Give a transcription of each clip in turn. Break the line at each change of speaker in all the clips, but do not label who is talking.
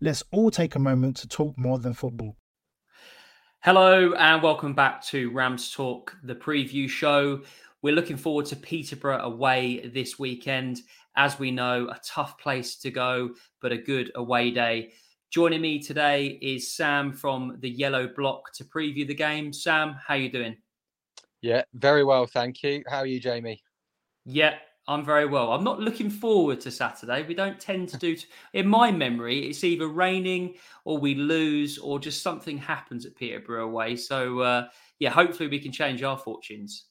Let's all take a moment to talk more than football.
Hello and welcome back to Rams Talk, the preview show. We're looking forward to Peterborough away this weekend. As we know, a tough place to go, but a good away day. Joining me today is Sam from the Yellow Block to preview the game. Sam, how are you doing?
Yeah, very well, thank you. How are you, Jamie?
Yeah, I'm very well. I'm not looking forward to Saturday. We don't tend to do, in my memory, it's either raining or we lose or just something happens at Peterborough away. So, uh, yeah, hopefully we can change our fortunes.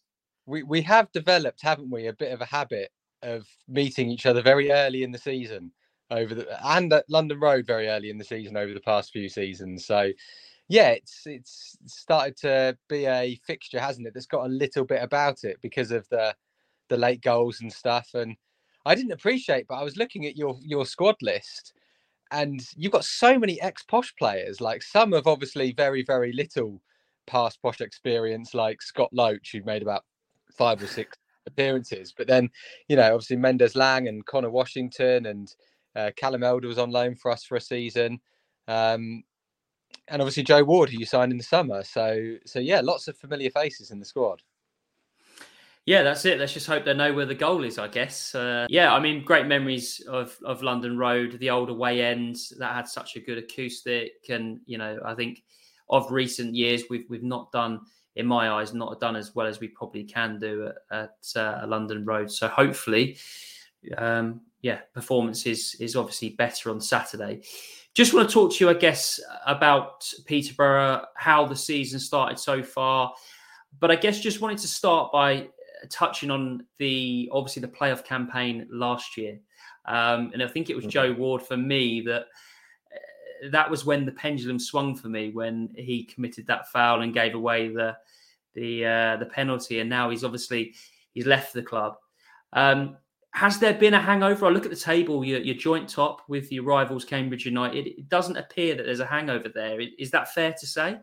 We, we have developed, haven't we, a bit of a habit of meeting each other very early in the season over the and at London Road very early in the season over the past few seasons. So yeah, it's it's started to be a fixture, hasn't it? That's got a little bit about it because of the the late goals and stuff. And I didn't appreciate, but I was looking at your your squad list, and you've got so many ex posh players. Like some have obviously very very little past posh experience, like Scott Loach, who made about five or six appearances. But then, you know, obviously Mendez-Laing and Connor Washington and uh, Callum Elder was on loan for us for a season. Um, and obviously Joe Ward, who you signed in the summer. So, so yeah, lots of familiar faces in the squad.
Yeah, that's it. Let's just hope they know where the goal is, I guess. Uh, yeah, I mean, great memories of, of London Road, the older way ends that had such a good acoustic. And, you know, I think of recent years, we've, we've not done, in my eyes, not done as well as we probably can do at, at uh, London Road. So hopefully, um, yeah, performance is, is obviously better on Saturday. Just want to talk to you, I guess, about Peterborough, how the season started so far. But I guess just wanted to start by touching on the obviously the playoff campaign last year, um, and I think it was mm-hmm. Joe Ward for me that uh, that was when the pendulum swung for me when he committed that foul and gave away the the uh, the penalty, and now he's obviously he's left the club. Um, has there been a hangover? I look at the table, your, your joint top with your rivals Cambridge United. It doesn't appear that there's a hangover there. Is that fair to say?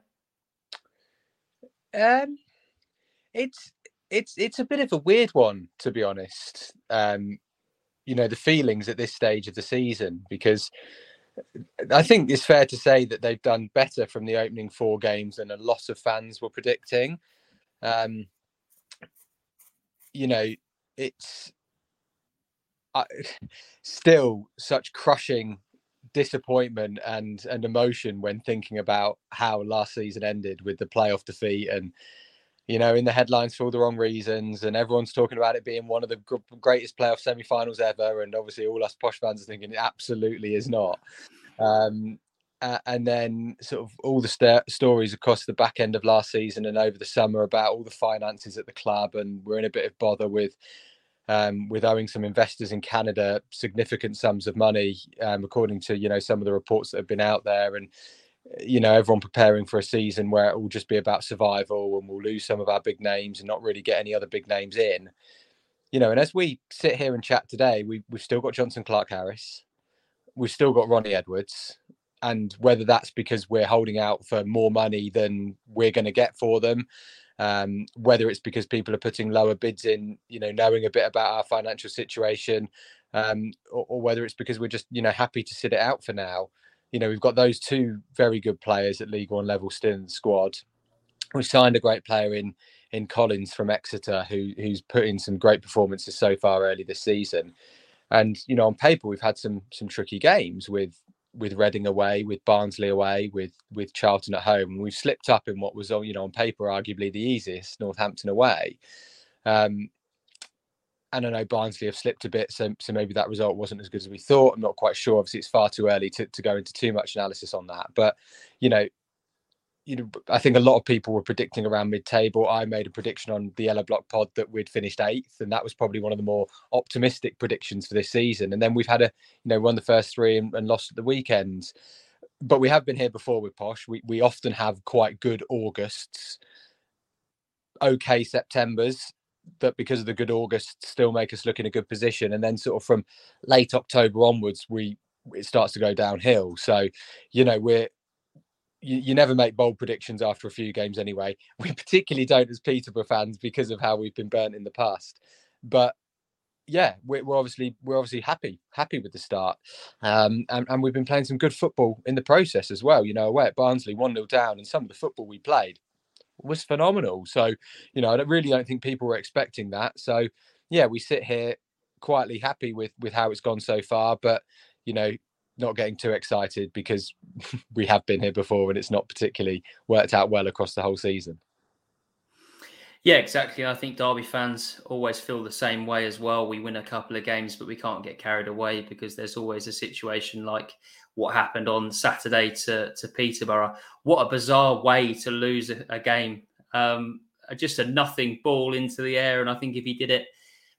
Um, it's it's it's a bit of a weird one to be honest. Um, you know the feelings at this stage of the season because I think it's fair to say that they've done better from the opening four games than a lot of fans were predicting. Um, you know, it's uh, still such crushing disappointment and and emotion when thinking about how last season ended with the playoff defeat and you know, in the headlines for all the wrong reasons, and everyone's talking about it being one of the greatest playoff semi-finals ever, and obviously all us posh fans are thinking it absolutely is not. Um, uh, and then sort of all the st- stories across the back end of last season and over the summer about all the finances at the club, and we're in a bit of bother with um, with owing some investors in Canada significant sums of money, um, according to you know some of the reports that have been out there, and you know everyone preparing for a season where it will just be about survival and we'll lose some of our big names and not really get any other big names in. You know and as we sit here and chat today we, we've still got Jonson Clarke-Harris. We've still got ronnie edwards. And whether that's because we're holding out for more money than we're going to get for them um, whether it's because people are putting lower bids in you know knowing a bit about our financial situation um, or, or whether it's because we're just you know happy to sit it out for now you know we've got those two very good players at League One level still in the squad. We signed a great player in in Collins from Exeter, who who's put in some great performances so far early this season. And you know, on paper, we've had some some tricky games with with Reading away, with Barnsley away, with with Charlton at home. And we've slipped up in what was on you know on paper arguably the easiest, Northampton away. Um, and I know Barnsley have slipped a bit, so so maybe that result wasn't as good as we thought. I'm not quite sure. Obviously, it's far too early to, to go into too much analysis on that. But you know, you know, I think a lot of people were predicting around mid-table. I made a prediction on the Yellow Block Pod that we'd finished eighth, and that was probably one of the more optimistic predictions for this season. And then we've had a, you know, won the first three and, and lost at the weekends. But we have been here before with Posh. We we often have quite good Augusts, okay Septembers, that because of the good August still make us look in a good position. And then sort of from late October onwards, we it starts to go downhill. So, you know, we're you, you, never make bold predictions after a few games anyway. We particularly don't as Peterborough fans because of how we've been burnt in the past. But yeah, we're, we're obviously we're obviously happy happy with the start, um, and, and we've been playing some good football in the process as well. You know, away at Barnsley, one 0 down, and some of the football we played was phenomenal. So, you know, I really don't think people were expecting that. So, yeah, we sit here quietly happy with with how it's gone so far, but you know, not getting too excited because we have been here before and it's not particularly worked out well across the whole season.
Yeah, exactly. I think Derby fans always feel the same way as well. We win a couple of games, but we can't get carried away because there's always a situation like what happened on Saturday to, to Peterborough. What a bizarre way to lose a, a game. Um, just a nothing ball into the air. And I think if he did it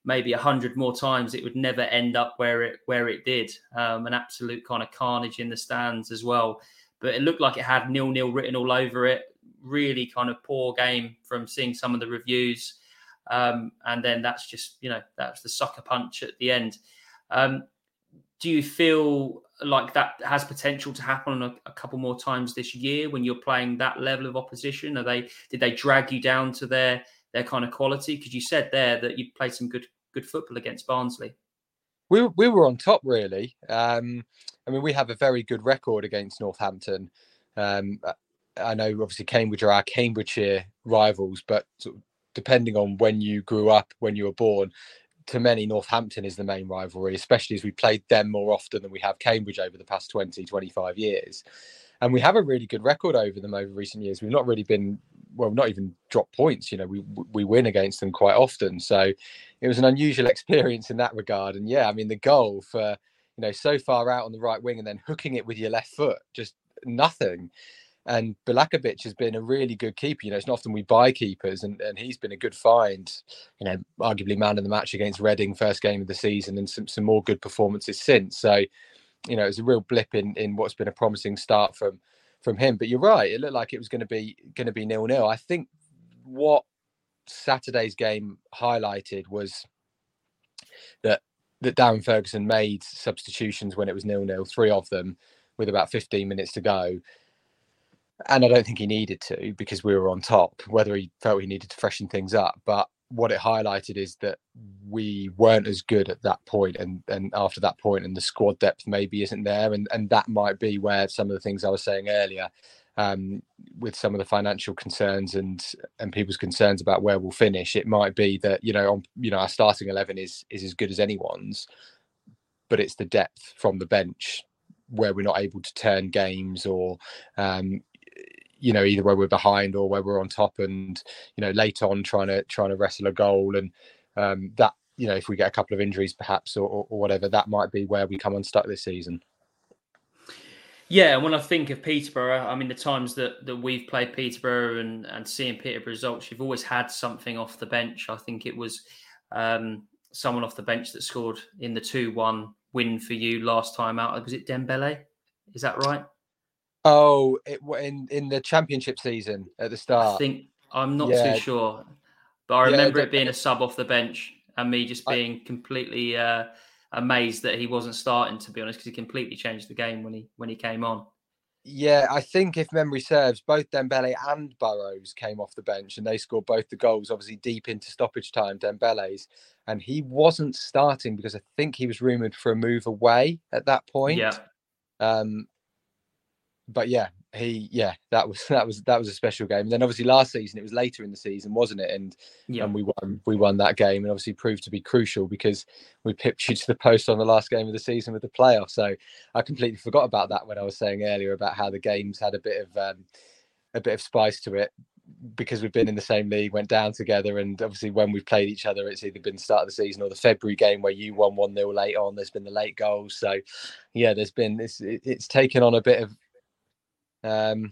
maybe a hundred more times, it would never end up where it where it did. Um, an absolute kind of carnage in the stands as well. But it looked like it had nil nil written all over it. Really kind of poor game from seeing some of the reviews. Um, and then that's just you know that's the sucker punch at the end. Um, do you feel like that has potential to happen a, a, couple more times this year when you're playing that level of opposition? Are they did they drag you down to their their kind of quality? Because you said there that you played some good good football against Barnsley.
We we were on top really. Um, I mean, we have a very good record against Northampton. Um, I know obviously Cambridge are our Cambridgeshire rivals, but sort of depending on when you grew up, when you were born, to many Northampton is the main rivalry, especially as we played them more often than we have Cambridge over the past 20, 25 years. And we have a really good record over them over recent years. We've not really been well, not even drop points. You know, we we win against them quite often. So it was an unusual experience in that regard. And yeah, I mean the goal for you know so far out on the right wing and then hooking it with your left foot, just nothing. And Bilokapic has been a really good keeper. You know, it's not often we buy keepers, and, and he's been a good find. You know, arguably man of the match against Reading, first game of the season, and some, some more good performances since. So, you know, it was a real blip in in what's been a promising start from from him. But you're right; it looked like it was going to be going to be nil nil. I think what Saturday's game highlighted was that that Darren Ferguson made substitutions when it was nil nil, three of them with about 15 minutes to go. And I don't think he needed to because we were on top, whether he felt he needed to freshen things up. But what it highlighted is that we weren't as good at that point and and after that point and the squad depth maybe isn't there and and that might be where some of the things I was saying earlier um, with some of the financial concerns and and people's concerns about where we'll finish it might be that you know on you know our starting 11 is is as good as anyone's but it's the depth from the bench where we're not able to turn games or um, you know either where we're behind or where we're on top and you know late on trying to trying to wrestle a goal and um, that you know if we get a couple of injuries perhaps or, or, or whatever that might be where we come unstuck this season
yeah, and when I think of Peterborough, I mean the times that, that we've played Peterborough and, and seeing Peterborough results, you've always had something off the bench. I think it was um, someone off the bench that scored in the two one win for you last time out. Was it Dembele? Is that right?
Oh, it, in in the championship season at the start.
I think I'm not yeah. too sure, but I remember yeah, it being a sub off the bench and me just being I, completely uh, amazed that he wasn't starting. To be honest, because he completely changed the game when he when he came on.
Yeah, I think if memory serves, both Dembele and Burrows came off the bench and they scored both the goals, obviously deep into stoppage time, Dembele's. And he wasn't starting because I think he was rumoured for a move away at that point.
Yeah.
Um, but yeah, he yeah that was that was that was a special game. And then obviously last season it was later in the season, wasn't it? And yeah. and we won we won that game, and obviously proved to be crucial because we pipped you to the post on the last game of the season with the playoff. So I completely forgot about that when I was saying earlier about how the games had a bit of um, a bit of spice to it because we've been in the same league, went down together, and obviously when we've played each other, it's either been the start of the season or the February game where you won one 0 late on. There's been the late goals, so yeah, there's been it's it's taken on a bit of um,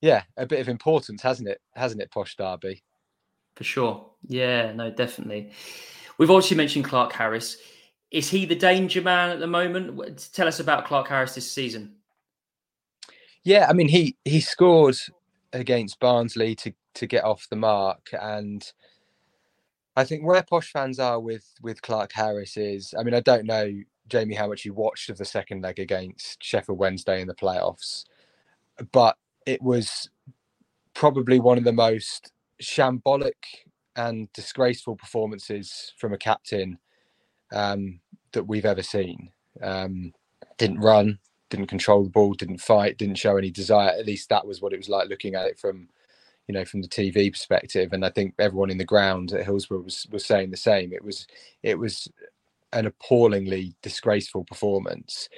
yeah, a bit of importance, hasn't it? Hasn't it, Posh Derby?
For sure. Yeah, no, definitely. We've obviously mentioned Clarke-Harris. Is he the danger man at the moment? Tell us about Clarke-Harris this season.
Yeah, I mean he he scored against Barnsley to to get off the mark, and I think where Posh fans are with with Clarke Harris is, I mean, I don't know Jamie how much you watched of the second leg against Sheffield Wednesday in the playoffs, but it was probably one of the most shambolic and disgraceful performances from a captain um, that we've ever seen. Um, didn't run, didn't control the ball, didn't fight, didn't show any desire. At least that was what it was like looking at it from, you know, from the TV perspective. And I think everyone in the ground at Hillsborough was was saying the same. It was it was an appallingly disgraceful performance.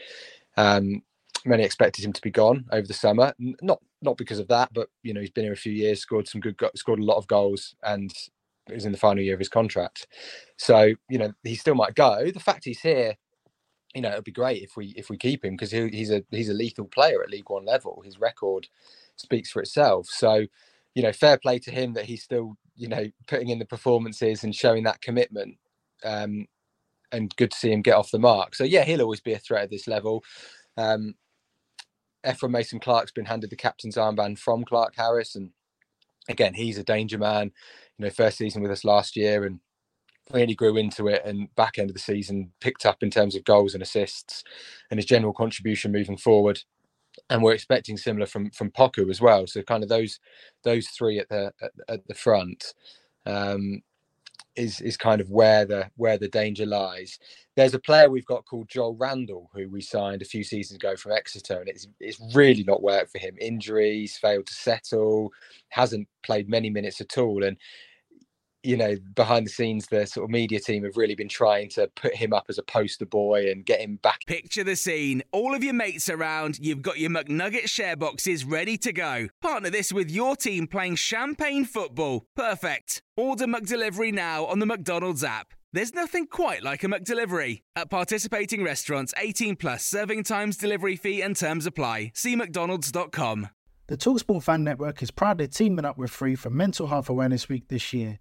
Um, many expected him to be gone over the summer. Not not because of that, but you know he's been here a few years, scored some good, scored a lot of goals, and is in the final year of his contract. So you know he still might go. The fact he's here, you know, it'd be great if we if we keep him because he, he's a he's a lethal player at League One level. His record speaks for itself. So you know, fair play to him that he's still you know putting in the performances and showing that commitment. Um, and good to see him get off the mark. So yeah, he'll always be a threat at this level. Um, Ephron Mason Clark's been handed the captain's armband from Clarke-Harris, and again, he's a danger man. You know, first season with us last year, and really grew into it. And back end of the season, picked up in terms of goals and assists, and his general contribution moving forward. And we're expecting similar from from Poku as well. So kind of those those three at the at, at the front. Um, is is kind of where the where the danger lies. There's a player we've got called Joel Randall who we signed a few seasons ago from Exeter, and it's it's really not worked for him. Injuries, failed to settle, hasn't played many minutes at all, and you know, behind the scenes, the sort of media team have really been trying to put him up as a poster boy and get him back.
Picture the scene. All of your mates around, you've got your McNugget share boxes ready to go. Partner this with your team playing champagne football. Perfect. Order McDelivery now on the McDonald's app. There's nothing quite like a McDelivery. At participating restaurants, 18 plus serving times, delivery fee, and terms apply. See McDonald's.com.
The Talksport Fan Network is proudly teaming up with Free for Mental Health Awareness Week this year.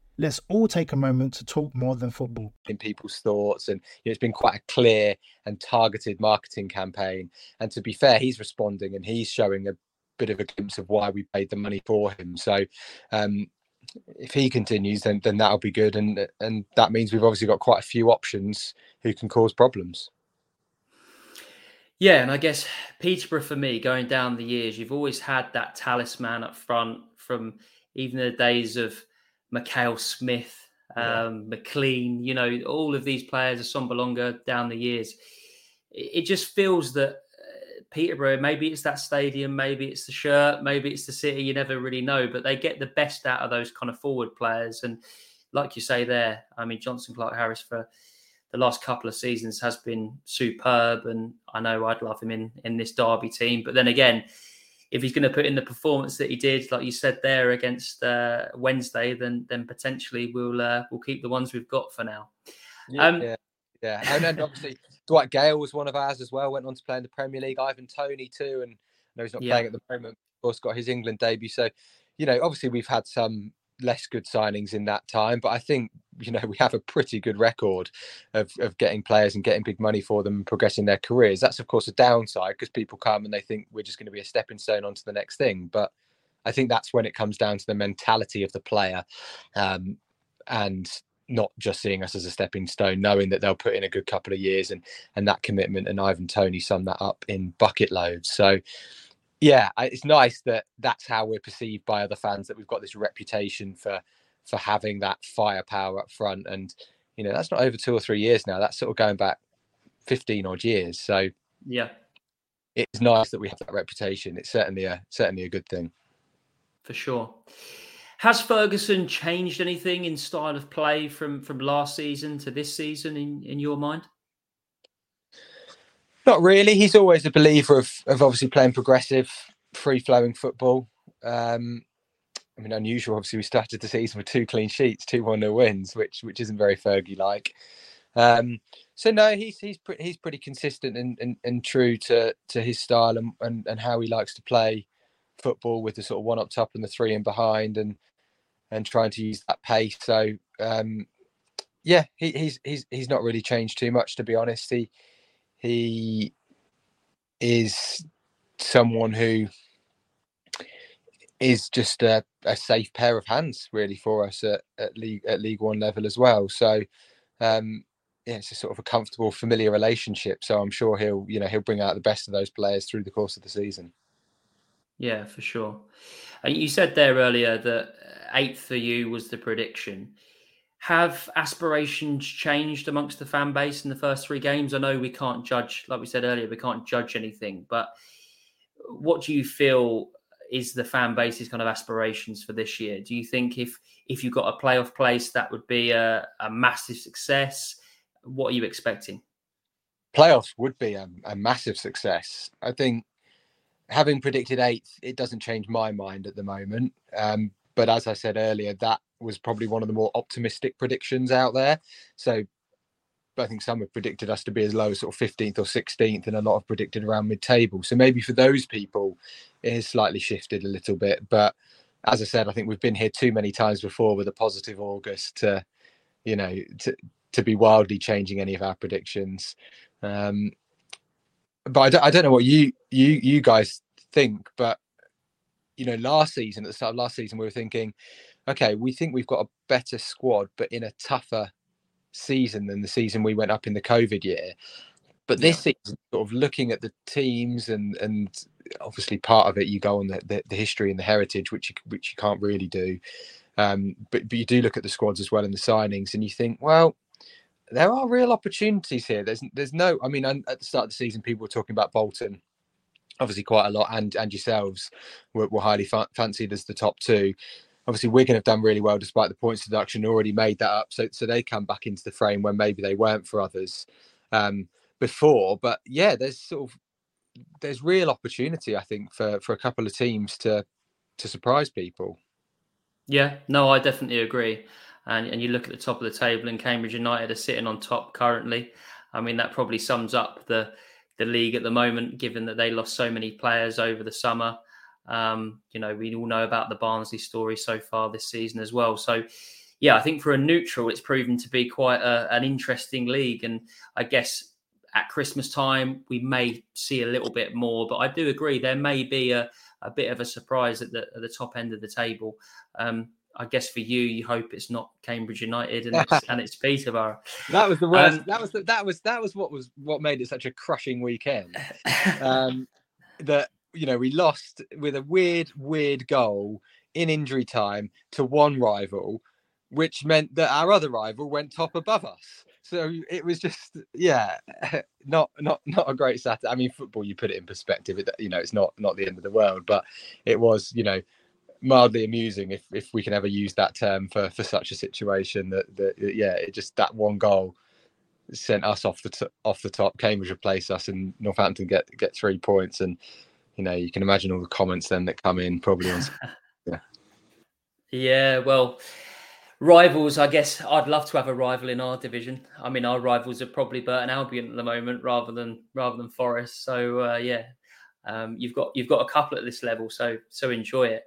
let's all take a moment to talk more than football.
In people's thoughts, and you know, it's been quite a clear and targeted marketing campaign. And to be fair, he's responding and he's showing a bit of a glimpse of why we paid the money for him. So, um, if he continues, then then that'll be good, and and that means we've obviously got quite a few options who can cause problems.
Yeah, and I guess Peterborough for me, going down the years, you've always had that talisman up front from even the days of Mackail-Smith, um, yeah. McLean, you know, all of these players, Assombalonga down the years. It, it just feels that uh, Peterborough, maybe it's that stadium, maybe it's the shirt, maybe it's the city, you never really know, but they get the best out of those kind of forward players. And like you say there, I mean, Jonson Clarke-Harris for the last couple of seasons has been superb. And I know I'd love him in, in this Derby team. But then again, if he's going to put in the performance that he did, like you said there against uh, Wednesday, then then potentially we'll uh, we'll keep the ones we've got for now.
Yeah, um, yeah, yeah. and then obviously Dwight Gayle was one of ours as well. Went on to play in the Premier League. Ivan Toney too, and I know he's not yeah. playing at the moment. Of course, got his England debut. So, you know, obviously we've had some less good signings in that time, but I think you know we have a pretty good record of, of getting players and getting big money for them and progressing their careers. That's of course a downside because people come and they think we're just going to be a stepping stone onto the next thing but i think that's when it comes down to the mentality of the player um, and not just seeing us as a stepping stone knowing that they'll put in a good couple of years and and that commitment and ivan Toney summed that up in bucket loads. So yeah it's nice that that's how we're perceived by other fans that we've got this reputation for for having that firepower up front. And you know, that's not over two or three years now. That's sort of going back fifteen odd years. So
yeah,
it's nice that we have that reputation. It's certainly a certainly a good thing.
For sure. Has Ferguson changed anything in style of play from from last season to this season in, in your mind?
Not really. He's always a believer of, of obviously playing progressive, free flowing football. Um, I mean, unusual. Obviously, we started the season with two clean sheets, two one no wins, which which isn't very Fergie like. Um, so no, he's he's pretty he's pretty consistent and, and, and true to to his style and, and and how he likes to play football with the sort of one up top and the three in behind and and trying to use that pace. So um, yeah, he, he's he's he's not really changed too much to be honest. He he is someone who is just a, a safe pair of hands really for us at, at league at League One level as well. So um, yeah, it's a sort of a comfortable, familiar relationship. So I'm sure he'll you know he'll bring out the best of those players through the course of the season.
Yeah, for sure. And you said there earlier that eighth for you was the prediction. Have aspirations changed amongst the fan base in the first three games? I know we can't judge, like we said earlier, we can't judge anything, but what do you feel is the fan base's kind of aspirations for this year? Do you think if if you got a playoff place, that would be a, a massive success? What are you expecting?
Playoffs would be a, a massive success. I think having predicted eighth, it doesn't change my mind at the moment. Um, but as I said earlier, that was probably one of the more optimistic predictions out there. So I think some have predicted us to be as low as sort of 15th or 16th, and a lot have predicted around mid table. So maybe for those people, it has slightly shifted a little bit. But as I said, I think we've been here too many times before with a positive August to, you know, to, to be wildly changing any of our predictions. Um, but I don't, I don't know what you you you guys think, but you know, last season at the start of last season, we were thinking, okay, we think we've got a better squad, but in a tougher season than the season we went up in the COVID year. But this yeah. season, sort of looking at the teams and and obviously part of it, you go on the, the, the history and the heritage, which you, which you can't really do. Um, but but you do look at the squads as well and the signings, and you think, well, there are real opportunities here. There's there's no, I mean, at the start of the season, people were talking about Bolton, obviously quite a lot, and and yourselves were, were highly fa- fancied as the top two obviously Wigan have done really well despite the points deduction, already made that up. So so they come back into the frame when maybe they weren't for others um, before. But yeah, there's sort of there's real opportunity, I think, for for a couple of teams to to surprise people.
Yeah, no, I definitely agree. And and you look at the top of the table, and Cambridge United are sitting on top currently. I mean, that probably sums up the the league at the moment, given that they lost so many players over the summer. Um, you know, we all know about the Barnsley story so far this season as well. So, yeah, I think for a neutral, it's proven to be quite a, an interesting league. And I guess at Christmas time, we may see a little bit more. But I do agree, there may be a, a bit of a surprise at the, at the top end of the table. Um, I guess for you, you hope it's not Cambridge United and it's, and it's Peterborough.
That was the worst. Um, that was the, that was that was what was what made it such a crushing weekend. Um, that you know, we lost with a weird, weird goal in injury time to one rival, which meant that our other rival went top above us. So it was just, yeah, not not not a great Saturday. I mean, football, you put it in perspective. It, you know, it's not not the end of the world, but it was, you know, mildly amusing if if we can ever use that term for for such a situation. That that yeah, it just that one goal sent us off the t- off the top. Cambridge replace us, and Northampton get get three points and you know, you can imagine all the comments then that come in probably on.
yeah. Yeah. Well, rivals. I guess I'd love to have a rival in our division. I mean, our rivals are probably Burton Albion at the moment, rather than rather than Forest. So uh, yeah, um, you've got you've got a couple at this level. So so enjoy it.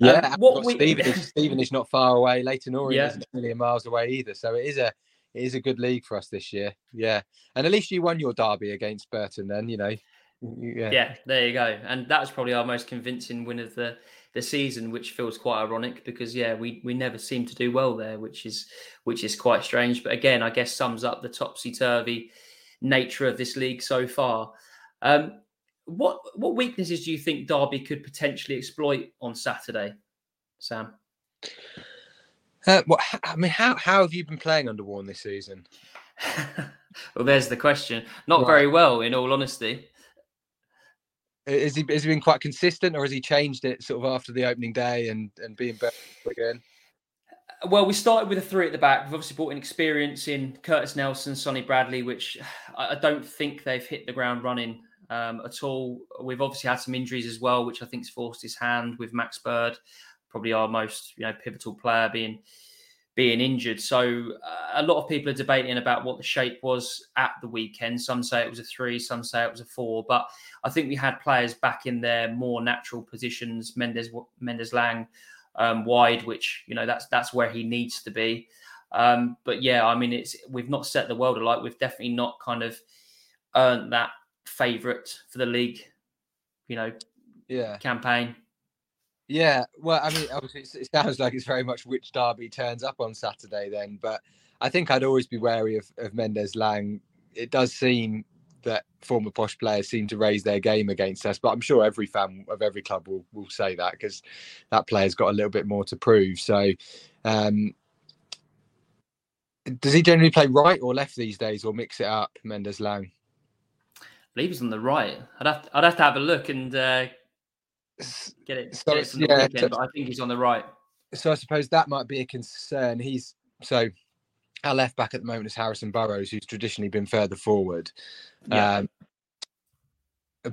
Yeah,
Um, what we-
Stevenage, Stevenage not far away. Leyton Orient
Yeah.
isn't a million miles away either. So it is a it is a good league for us this year. Yeah, and at least you won your derby against Burton. Then you know, yeah,
Yeah, there you go. And that was probably our most convincing win of the the season, which feels quite ironic because yeah, we we never seem to do well there, which is which is quite strange. But again, I guess sums up the topsy turvy nature of this league so far. Um, what what weaknesses do you think Derby could potentially exploit on Saturday, Sam?
Uh, what, I mean, how how have you been playing under Warne this season?
well, there's the question. Not
Right.
very well, in all honesty.
Is he has he been quite consistent, or has he changed it sort of after the opening day and and being better again?
Well, we started with a three at the back. We've obviously brought in experience in Curtis Nelson, Sonny Bradley, which I I don't think they've hit the ground running um, at all. We've obviously had some injuries as well, which I think's forced his hand with Max Bird, probably our most you know pivotal player being being injured. So uh, a lot of people are debating about what the shape was at the weekend. Some say it was a three, some say it was a four. But I think we had players back in their more natural positions. Mendes Mendez-Laing um, wide, which you know that's that's where he needs to be. Um, but yeah, I mean, it's we've not set the world alight. We've definitely not kind of earned that favourite for the league, you know,
Yeah,
campaign.
yeah. Well, I mean, obviously, it sounds like it's very much which derby turns up on Saturday then. But I think I'd always be wary of, of Mendez-Laing. It does seem that former posh players seem to raise their game against us, but I'm sure every fan of every club will will say that because that player's got a little bit more to prove. So. Um, does he generally play right or left these days, or mix it up, Mendez-Laing?
I believe he's on the right. I'd have to, I'd have to have a look and uh, get it,
So
get it from the
yeah,
weekend.
so-
But I think he's on the right.
so I suppose that might be a concern. He's so our left back at the moment is Harrison Burrows, who's traditionally been further forward.
Yeah.
Um,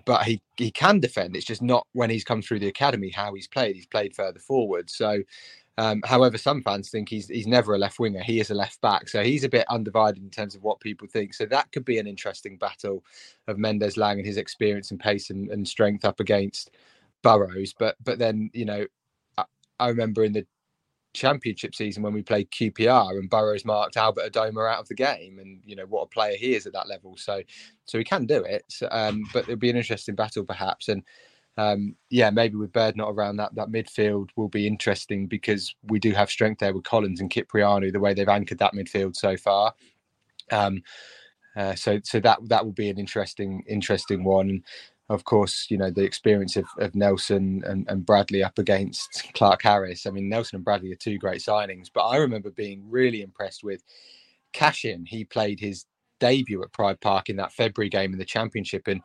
but he he can defend. It's just not when he's come through the academy how he's played. He's played further forward. So, um, however, some fans think he's he's never a left winger. He is a left back. So he's a bit undivided in terms of what people think. So that could be an interesting battle of Mendez-Laing and his experience and pace and, and strength up against Burrows. But but then you know, I, I remember in the championship season when we played QPR and Burrows marked Albert Adomah out of the game, and you know what a player he is at that level. So, so he can do it. Um, but it'll be an interesting battle perhaps, and um, yeah, maybe with Bird not around, that that midfield will be interesting because we do have strength there with Collins and Kyprianou, the way they've anchored that midfield so far. Um, uh, so, so that that will be an interesting interesting one. And of course, you know the experience of, of Nelson and, and Bradley up against Clarke-Harris. I mean, Nelson and Bradley are two great signings, but I remember being really impressed with Cashin. He played his debut at Pride Park in that February game in the Championship, and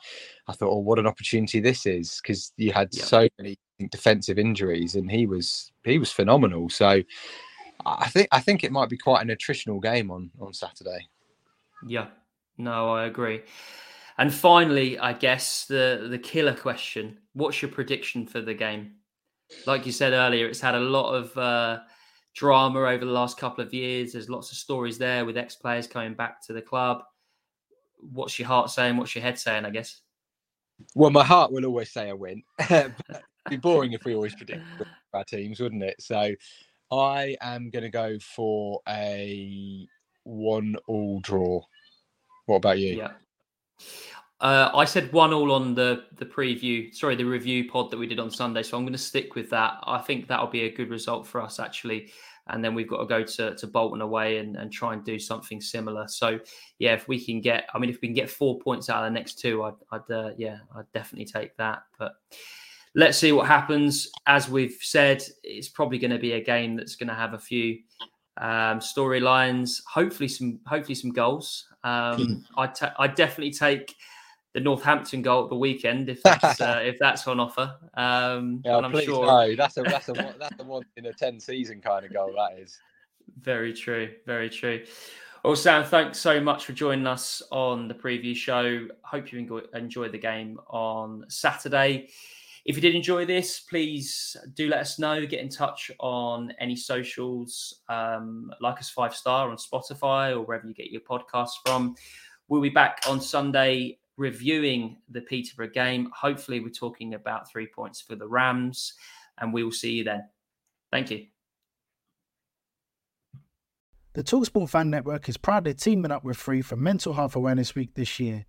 I thought, oh, what an opportunity this is because you had
Yeah.
so many defensive injuries, and he was he was phenomenal. So I think I think it might be quite an attritional game on on Saturday.
Yeah, no, I agree. And finally, I guess the the killer question: What's your prediction for the game? Like you said earlier, it's had a lot of uh, drama over the last couple of years. There's lots of stories there with ex players coming back to the club. What's your heart saying? What's your head saying? I guess.
Well, my heart will always say a win. It'd be boring if we always predict our teams, wouldn't it? So I am going to go for a one-all draw. What about you?
Yeah. Uh, I said one all on the the preview, sorry, the review pod that we did on Sunday. So I'm going to stick with that. I think that'll be a good result for us actually. And then we've got to go to, to Bolton away and, and try and do something similar. So yeah, if we can get, I mean, if we can get four points out of the next two, I'd, I'd uh, yeah, I'd definitely take that. But let's see what happens. As we've said, it's probably going to be a game that's going to have a few um, storylines. Hopefully, some hopefully some goals. Um, I ta- I definitely take the Northampton goal at the weekend if that's uh, if that's on offer. Um,
Yeah,
I'm
please
sure.
no. That's a that's a one- that's a one in a ten season kind of goal. That is.
Very true. Very true. Well, Sam, thanks so much for joining us on the preview show. Hope you enjoy, enjoy the game on Saturday. If you did enjoy this, please do let us know. Get in touch on any socials, um, like us five star on Spotify or wherever you get your podcasts from. We'll be back on Sunday reviewing the Peterborough game. Hopefully, we're talking about three points for the Rams. and we will see you then. Thank you.
The Talksport Fan Network is proudly teaming up with Free for Mental Health Awareness Week this year.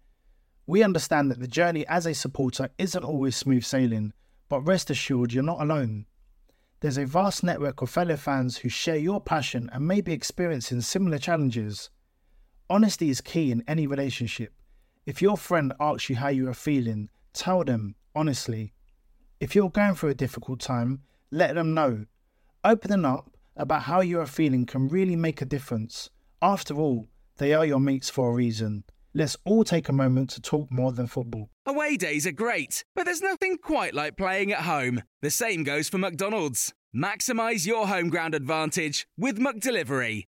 We understand that the journey as a supporter isn't always smooth sailing, but rest assured you're not alone. There's a vast network of fellow fans who share your passion and may be experiencing similar challenges. Honesty is key in any relationship. If your friend asks you how you are feeling, tell them honestly. If you're going through a difficult time, let them know. Opening up about how you are feeling can really make a difference. After all, they are your mates for a reason. Let's all take a moment to talk more than football.
Away days are great, but there's nothing quite like playing at home. The same goes for McDonald's. Maximize your home ground advantage with McDelivery.